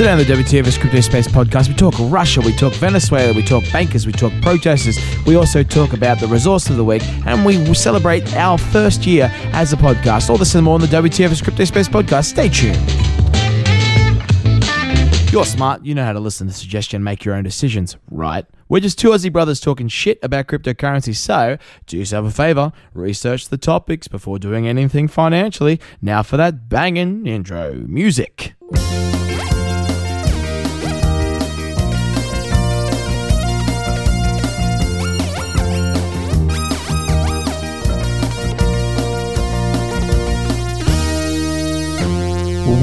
Today on the WTFS Crypto Space podcast, we talk Russia, we talk Venezuela, we talk bankers, we talk protesters, we also talk about the resource of the week, and we celebrate our first year as a podcast. All this and more on the WTFS Crypto Space podcast. Stay tuned. You're smart, you know how to listen to suggestion, make your own decisions, right? We're just two Aussie brothers talking shit about cryptocurrency, so do yourself a favor, research the topics before doing anything financially. Now for that banging intro music.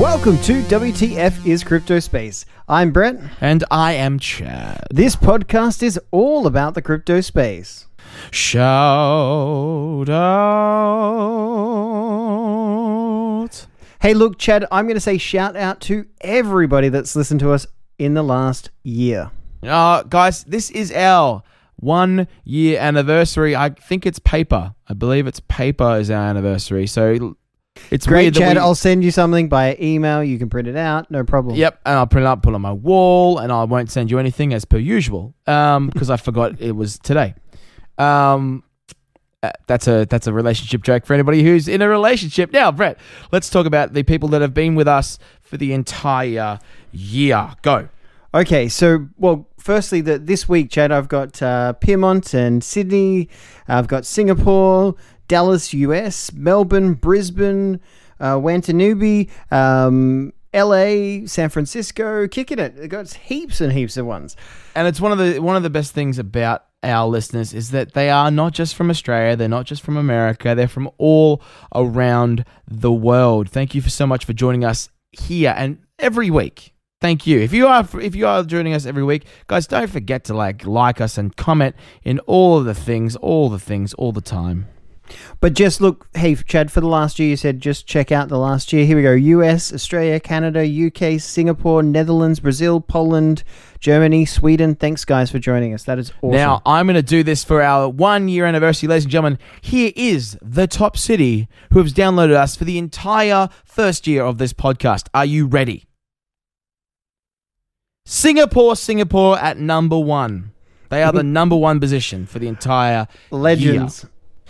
Welcome to WTF is Crypto Space. I'm Brett. And I am Chad. This podcast is all about the crypto space. Shout out. Hey, look, Chad, I'm going to say shout out to everybody that's listened to us in the last year. Uh, guys, this is our one year anniversary. I think it's paper. I believe it's paper is our anniversary. So it's Great, weird that Chad. we- I'll send you something by email. You can print it out. No problem. Yep, and I'll print it up, put it on my wall, and I won't send you anything as per usual, um, because I forgot it was today. Um, uh, that's a that's a relationship joke for anybody who's in a relationship. Now, Brett, let's talk about the people that have been with us for the entire year. Go. Okay, so well, firstly, the, this week, Chad, I've got uh, Piedmont and Sydney. I've got Singapore, Dallas, US, Melbourne, Brisbane, uh, um, LA, San Francisco. Kicking it. It got heaps and heaps of ones. And it's one of the one of the best things about our listeners is that they are not just from Australia, they're not just from America, they're from all around the world. Thank you for so much for joining us here and every week. Thank you. If you are if you are joining us every week, guys, don't forget to like like us and comment in all of the things, all the things, all the time. But just look, hey, Chad, for the last year, you said just check out the last year. Here we go US, Australia, Canada, UK, Singapore, Netherlands, Brazil, Poland, Germany, Sweden. Thanks, guys, for joining us. That is awesome. Now, I'm going to do this for our one year anniversary, ladies and gentlemen. Here is the top city who has downloaded us for the entire first year of this podcast. Are you ready? Singapore, Singapore at number one. They are the number one position for the entire Legends.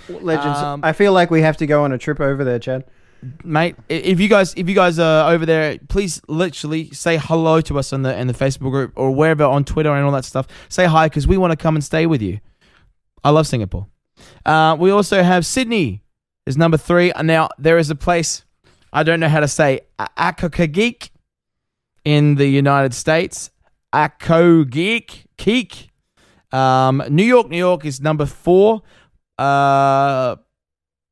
Legends. Um, I feel like we have to go on a trip over there, Chad. mate. If you guys, if you guys are over there, please literally say hello to us on the in the Facebook group or wherever on Twitter and all that stuff. Say hi because we want to come and stay with you. I love Singapore. Uh, we also have Sydney is number three. And Now there is a place I don't know how to say Akokagik in the United States. Akogik Keek. Um, New York, New York is number four. Uh,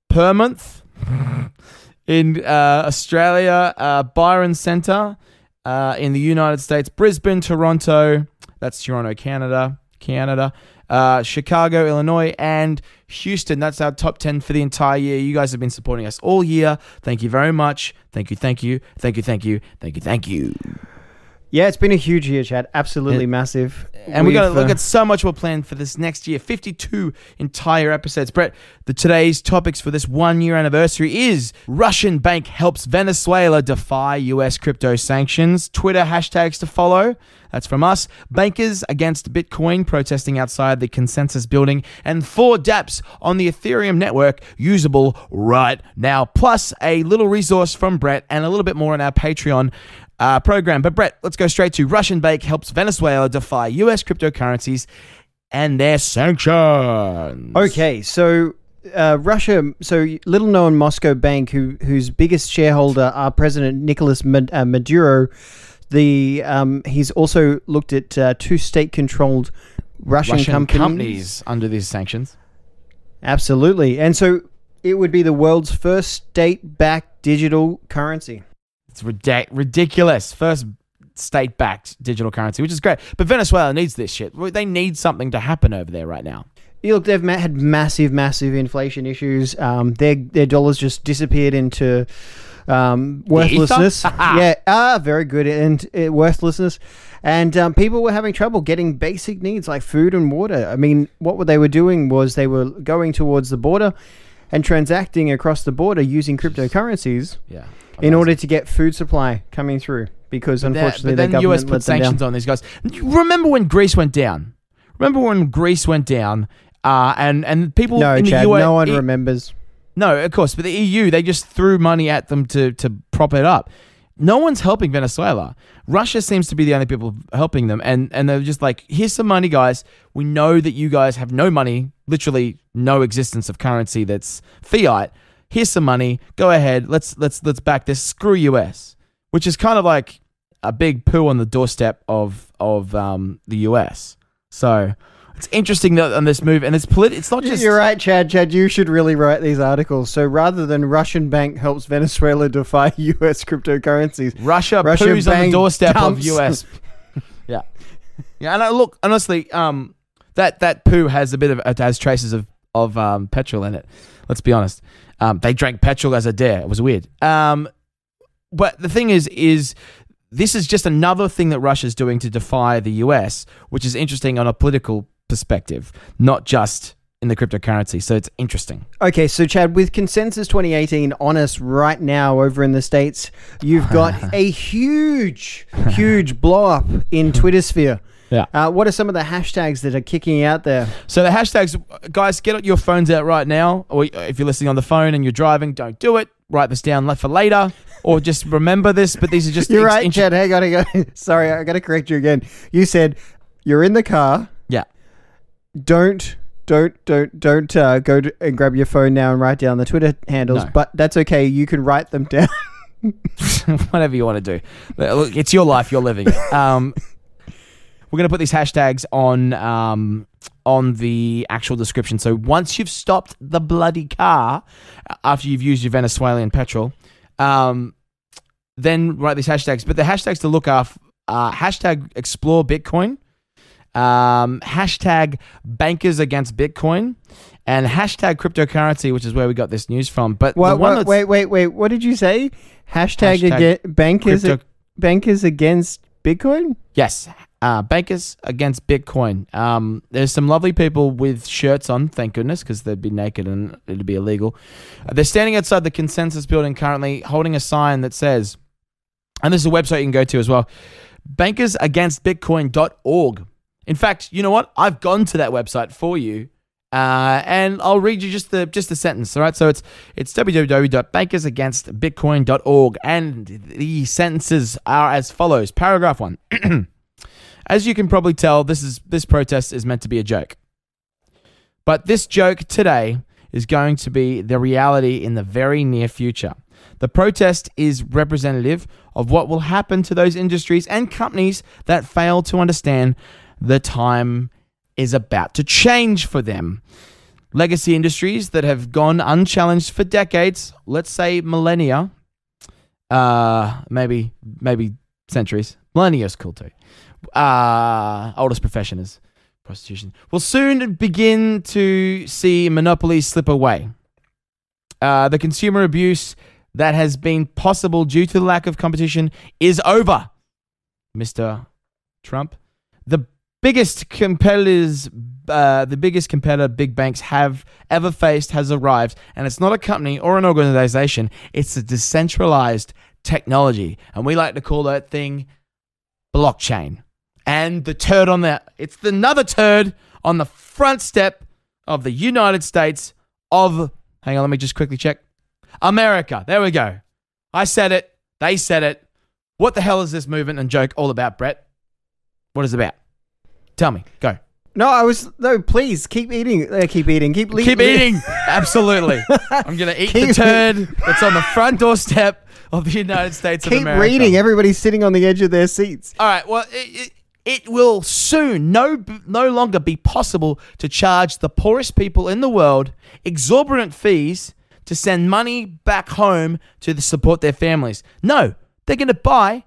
per month in uh, Australia, uh, Byron Centre uh, in the United States, Brisbane, Toronto, that's Toronto, Canada, Canada, uh, Chicago, Illinois, and Houston. That's our top 10 for the entire year. You guys have been supporting us all year. Thank you very much. Thank you, thank you, thank you, thank you, thank you, thank you. Yeah, it's been a huge year, Chad. Absolutely massive. And we got to We've, look uh, at so much we're planning for this next year. 52 entire episodes. Brett, the today's topics for this one year anniversary is Russian bank helps Venezuela defy US crypto sanctions. Twitter hashtags to follow. That's from us. Bankers against Bitcoin protesting outside the consensus building. And four dApps on the Ethereum network usable right now. Plus a little resource from Brett and a little bit more on our Patreon uh, program. But Brett, let's go straight to Russian bank helps Venezuela defy US cryptocurrencies and their sanctions. Okay, so uh, Russia, so little known Moscow bank, who whose biggest shareholder are President Nicolas uh, Maduro. The um, he's also looked at uh, two state-controlled Russian, Russian companies. companies under these sanctions. Absolutely, and so it would be the world's first state-backed digital currency. It's ridic- ridiculous. First state backed digital currency, which is great. But Venezuela needs this shit. They need something to happen over there right now. You look, they've had massive, massive inflation issues. Um, their their dollars just disappeared into um, worthlessness. yeah, ah, very good, and uh, worthlessness. And um, people were having trouble getting basic needs like food and water. I mean, what they were doing was they were going towards the border and transacting across the border using cryptocurrencies. Yeah. In order to get food supply coming through because That- unfortunately but the then government US put sanctions on these guys. Remember when Greece went down? Remember when Greece went down? Uh, and and people No, in Chad, the US, no one remembers. No, of course, but the EU they just threw money at them to to prop it up. No one's helping Venezuela. Russia seems to be the only people helping them, and and they're just like, here's some money, guys. We know that you guys have no money, literally no existence of currency that's fiat. Here's some money. Go ahead. Let's let's let's back this. Screw US, which is kind of like a big poo on the doorstep of of um, the US. So it's interesting that on this move, and it's polit- It's not just You're right, Chad. Chad, you should really write these articles. So rather than Russian bank helps Venezuela defy U.S. cryptocurrencies, Russia, Russia poos on the doorstep dumps. of US. yeah, yeah. And I, look, honestly, um, that that poo has a bit of it has traces of of um, petrol in it. Let's be honest. Um, they drank petrol as a dare. It was weird. Um, but the thing is, is this is just another thing that Russia's doing to defy the US, which is interesting on a political perspective, not just in the cryptocurrency. So it's interesting. Okay, so Chad, with Consensus 2018 on us right now over in the States, you've got a huge, huge blow up in Twitter sphere. Yeah. Uh, what are some of the hashtags that are kicking out there? So the hashtags, guys, get your phones out right now. Or if you're listening on the phone and you're driving, don't do it. Write this down for later, or just remember this. But these are just You're right, Chad. Hang on, hang on. Sorry, I got to correct you again. You said you're in the car. Yeah, Don't, don't, don't, don't uh, go and grab your phone now and write down the Twitter handles. No. But that's okay. You can write them down. whatever you want to do. Look, it's your life. You're living it. Um, we're gonna put these hashtags on um, on the actual description. So once you've stopped the bloody car after you've used your Venezuelan petrol, um, then write these hashtags. But the hashtags to look up are hashtag explore Bitcoin, um, hashtag bankers against Bitcoin, and hashtag cryptocurrency, which is where we got this news from. But What, what, wait, wait, wait. What did you say? Hashtag, Hashtag again, bankers, crypto- bankers against Bitcoin? Yes. Uh, bankers against Bitcoin. Um, there's some lovely people with shirts on, thank goodness, because they'd be naked and it'd be illegal. Uh, they're standing outside the consensus building currently, holding a sign that says, and this is a website you can go to as well, bankersagainstbitcoin.org. In fact, you know what? I've gone to that website for you. Uh, and I'll read you just the just the sentence. All right, so it's it's www.bankersagainstbitcoin.org, and the sentences are as follows. Paragraph one. As you can probably tell, this is this protest is meant to be a joke. But this joke today is going to be the reality in the very near future. The protest is representative of what will happen to those industries and companies that fail to understand the time is about to change for them. Legacy industries that have gone unchallenged for decades, let's say millennia, uh, maybe maybe centuries. Millennia is cool too uh, oldest profession is prostitution, will soon begin to see monopolies slip away. Uh, the consumer abuse that has been possible due to the lack of competition is over, Mr. Trump. The biggest competitors, uh, the biggest competitor big banks have ever faced has arrived, and it's not a company or an organization, it's a decentralized technology. And we like to call that thing blockchain. And the turd on that, it's another turd on the front step of the United States of, hang on, let me just quickly check. America. There we go. I said it. They said it. What the hell is this movement and joke all about, Brett? What is it about? Tell me. Go. No, I was no. Please keep eating. Uh, keep eating. Keep le- Keep eating. Absolutely. I'm going to eat the Keep- turd that's on the front doorstep of the United States of America. Keep reading. Everybody's sitting on the edge of their seats. All right. Well, it, it, it will soon no no longer be possible to charge the poorest people in the world exorbitant fees to send money back home to support their families. No, they're going to buy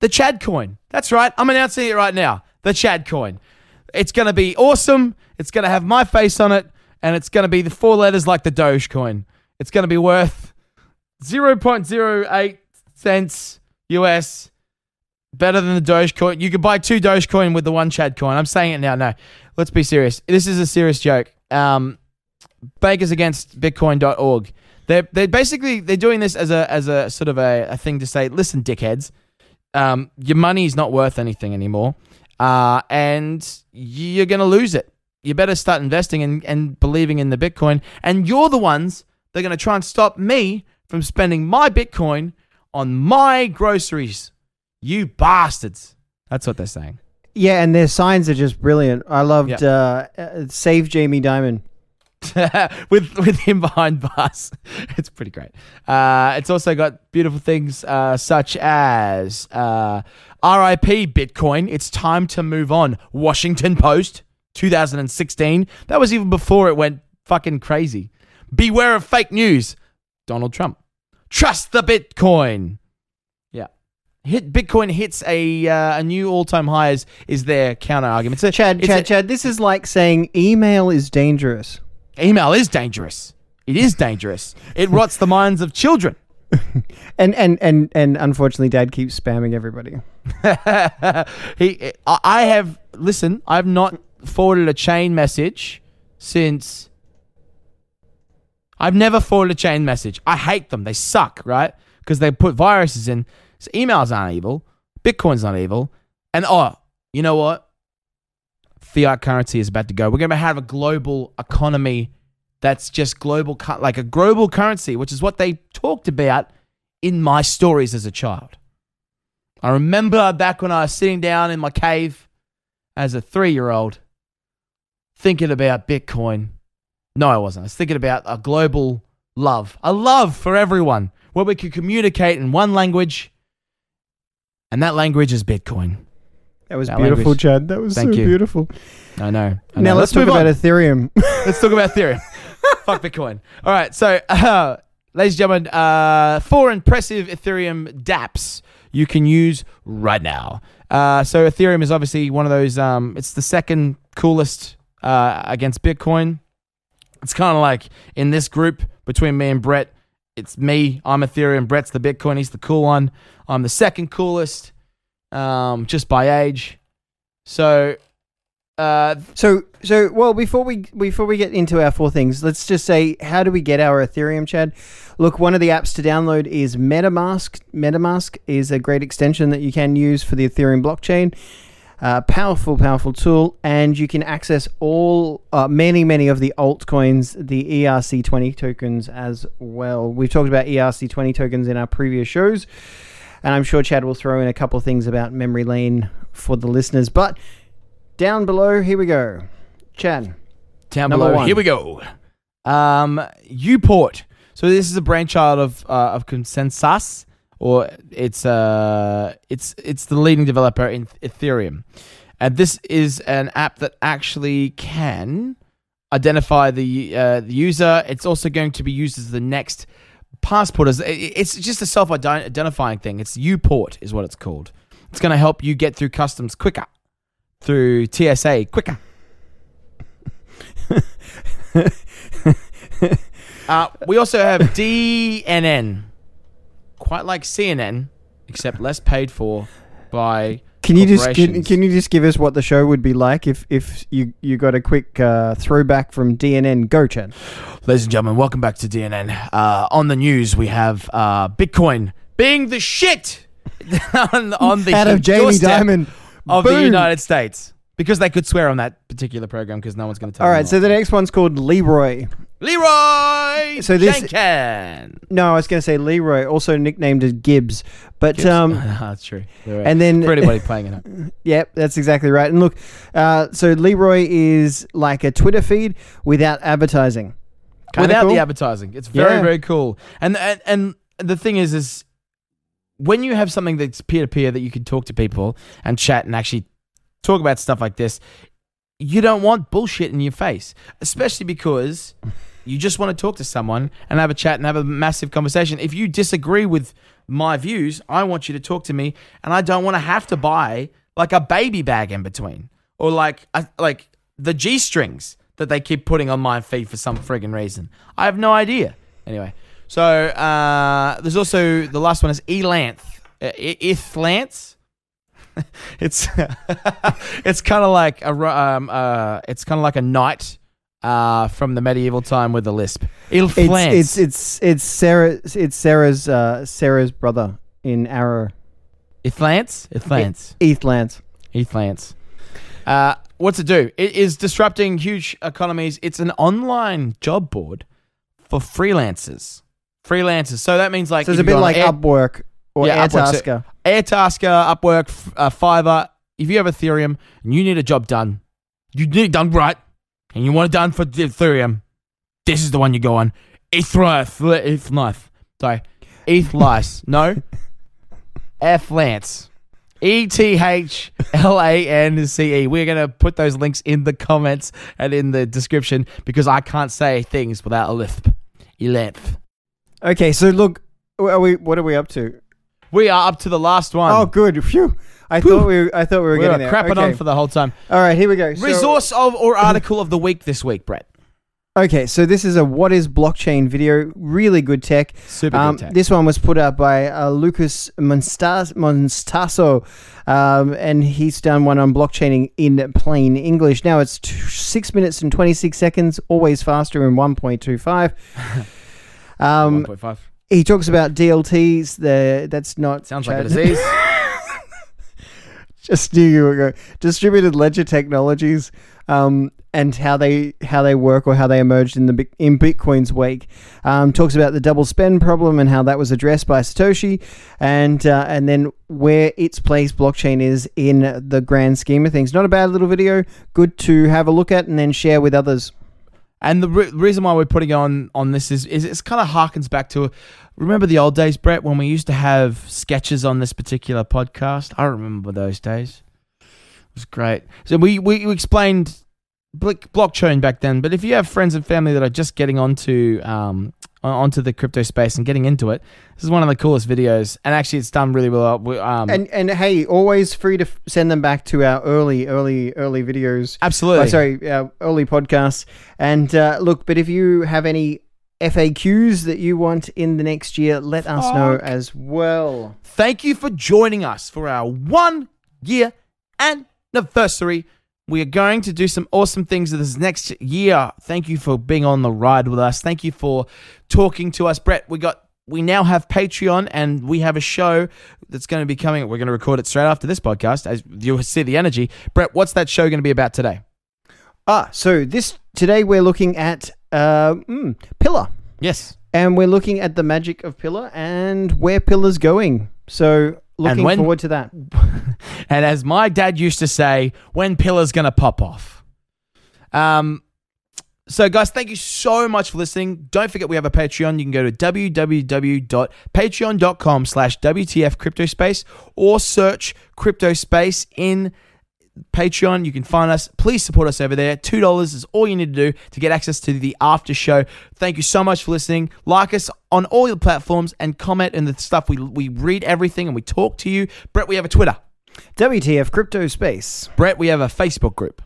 the Chad coin. That's right. I'm announcing it right now. The Chad coin. It's going to be awesome. It's going to have my face on it, and it's going to be the four letters like the Doge coin. It's going to be worth 0.08 cents US better than the Dogecoin. You could buy two Dogecoin with the one Chad coin. I'm saying it now. No, let's be serious. This is a serious joke. Um, Bakers against Bitcoin.org. They're they're basically they're doing this as a as a sort of a, a thing to say, listen, dickheads, um, your money is not worth anything anymore, uh, and you're gonna lose it. You better start investing and, and believing in the Bitcoin. And you're the ones that are gonna try and stop me from spending my Bitcoin on my groceries. You bastards. That's what they're saying. Yeah, and their signs are just brilliant. I loved uh, uh, Save Jamie Dimon. with with him behind bars. It's pretty great. Uh, it's also got beautiful things uh, such as uh, RIP Bitcoin. It's time to move on. Washington Post, 2016. That was even before it went fucking crazy. Beware of fake news. Donald Trump. Trust the Bitcoin. Hit Bitcoin hits a uh, a new all time high is, is their counter argument. So Chad, it's Chad, a- Chad, this is like saying email is dangerous. Email is dangerous. It is dangerous. It rots the minds of children. And and and and unfortunately, Dad keeps spamming everybody. he, I I have listen. I've not forwarded a chain message since. I've never forwarded a chain message. I hate them. They suck, right? Because they put viruses in. So emails aren't evil. Bitcoin's not evil. And oh, you know what? Fiat currency is about to go. We're going to have a global economy that's just global, like a global currency, which is what they talked about in my stories as a child. I remember back when I was sitting down in my cave as a three year old thinking about Bitcoin. No, I wasn't. I was thinking about a global love, a love for everyone where we could communicate in one language, and that language is Bitcoin. That was That beautiful, language. Chad. That was Thank so you. beautiful. I know. I Now know. let's, talk about. Ethereum. Let's talk about Ethereum. Fuck Bitcoin. All right. So, uh, ladies and gentlemen, uh, four impressive Ethereum dApps you can use right now. Uh, so, Ethereum is obviously one of those, um, it's the second coolest uh, against Bitcoin. It's kind of like in this group between me and Brett, it's me, I'm Ethereum, Brett's the Bitcoin, he's the cool one. I'm the second coolest, um, just by age. So, uh, so so well before we before we get into our four things, let's just say how do we get our Ethereum, Chad? Look, one of the apps to download is MetaMask. MetaMask is a great extension that you can use for the Ethereum blockchain. Uh, powerful, powerful tool, and you can access all uh, many, many of the altcoins, the ERC20 tokens as well. We've talked about ERC20 tokens in our previous shows, and I'm sure Chad will throw in a couple things about memory lane for the listeners. But down below, here we go. Chad, Down below. one. Here we go. Um, uPort. So this is a brainchild of uh, of ConsenSys, or it's uh it's it's the leading developer in Ethereum, and this is an app that actually can identify the uh, the user. It's also going to be used as the next passport. As it's just a self identifying thing. It's uPort is what it's called. It's going to help you get through customs quicker, through TSA quicker. Uh, we also have DNN, quite like CNN, except less paid for by. can you just can, can you just give us what the show would be like if if you you got a quick uh, throwback from DNN? Go, Chad. Ladies and gentlemen, welcome back to DNN. Uh, on the news, we have uh, Bitcoin being the shit on, on the Out of Jamie Diamond Dimon of the United States because they could swear on that particular program because no one's going to tell. All right, so the next one's called Leeroy. Leeroy So this- Jenkins. No, I was going to say Leroy, also nicknamed as Gibbs. But um, that's true. Leroy. and then for anybody playing it. up. Yep, that's exactly right. And look, uh, so Leeroy is like a Twitter feed without advertising. Kinda without cool? the advertising. It's very Yeah. very cool. And, and and the thing is is when you have something that's peer to peer that you can talk to people and chat and actually talk about stuff like this, you don't want bullshit in your face, especially because you just want to talk to someone and have a chat and have a massive conversation. If you disagree with my views, I want you to talk to me and I don't want to have to buy like a baby bag in between or like a, like the G-strings that they keep putting on my feet for some friggin' reason. I have no idea. Anyway, so uh, there's also the last one is Elanth. Uh, I- Ithlance. it's it's kind of like a um uh it's kind of like a knight uh, from the medieval time with a lisp. Il It's flance. it's it's it's Sarah. It's Sarah's uh, Sarah's brother in Arrow. it flance. It flance. Heath Lance. Heath Lance. Uh, what's it do? It is disrupting huge economies. It's an online job board for freelancers. Freelancers. So that means like So it's a bit like Air- Upwork or Yeah, Upwork's a- Airtasker. Airtasker, Upwork, uh, Fiverr. If you have Ethereum and you need a job done, you need it done right, and you want it done for Ethereum, this is the one you go on. Ethlife, Ethlife. Sorry, Ethlice. No, F Lance. E T H L A N C E. We're gonna put those links in the comments and in the description because I can't say things without a lisp. Eleph. Okay, so look, are we? What are we up to? We are up to the last one. Oh, good. Phew. I thought we. I thought we were we getting were there. crapping okay. on for the whole time. All right, here we go. So- Resource of or article of the week this week, Brett. Okay, so this is a what is blockchain video. Really good tech. Super Um, good tech. this one was put out by uh, Lucas Monstas- Monstaso, um, and he's done one on blockchaining in plain English. Now it's t- six minutes and 26 seconds, always faster in 1.25. um, 1.5. he talks about DLTs. The, that's not. Sounds like a disease. just knew you were going distributed ledger technologies um, and how they how they work or how they emerged in the in Bitcoin's wake. Um, talks about the double spend problem and how that was addressed by Satoshi, and uh, and then where its place blockchain is in the grand scheme of things. Not a bad little video. Good to have a look at and then share with others. And the re- reason why we're putting on on this is, is it's kind of harkens back to remember the old days, Brett, when we used to have sketches on this particular podcast. I remember those days. It was great. So we we, we explained bl- blockchain back then, but if you have friends and family that are just getting onto um onto the crypto space and getting into it, this is one of the coolest videos, and actually it's done really well. Um, And and hey, always free to f- send them back to our early early early videos. absolutely, Oh, sorry, uh, early podcasts. And uh, look, but if you have any FAQs that you want in the next year, let us know as well. Thank you for joining us for our one year anniversary. We are going to do some awesome things this next year. Thank you for being on the ride with us. Thank you for talking to us, Brett. We got we now have Patreon and we have a show that's going to be coming. We're going to record it straight after this podcast, as you'll see the energy. Brett, what's that show going to be about today? Ah, so this today we're looking at uh, mm, Pillar, Yes. and we're looking at the magic of Pillar and where Pillar's going. So looking when- forward to that. And as my dad used to say, when pillars gonna pop off. Um so guys, thank you so much for listening. Don't forget we have a Patreon. You can go to www.patreon.com slash WTF CryptoSpace or search CryptoSpace in Patreon. You can find us. Please support us over there. $2 is all you need to do to get access to the after show. Thank you so much for listening. Like us on all your platforms and comment and the stuff. We, we read everything and we talk to you. Brett, we have a Twitter. WTF Crypto Space, Brett, we have a Facebook group.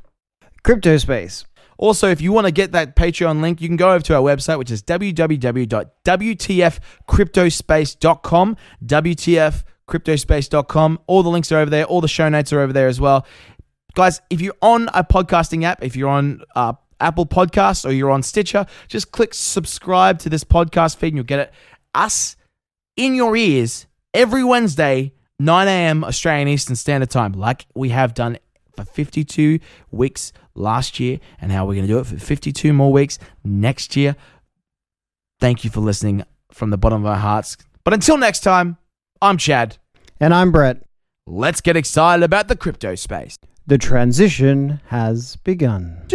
Crypto Space. Also, if you want to get that Patreon link, you can go over to our website, which is www.wtfcryptospace.com. WTFcryptospace.com. All the links are over there. All the show notes are over there as well. Guys, if you're on a podcasting app, if you're on uh, Apple Podcasts or you're on Stitcher, just click subscribe to this podcast feed and you'll get it. Us in your ears every Wednesday, 9 a.m. Australian Eastern Standard Time, like we have done for 52 weeks last year, and how we're going to do it for 52 more weeks next year. Thank you for listening from the bottom of our hearts. But until next time, I'm Chad. And I'm Brett. Let's get excited about the crypto space. The transition has begun.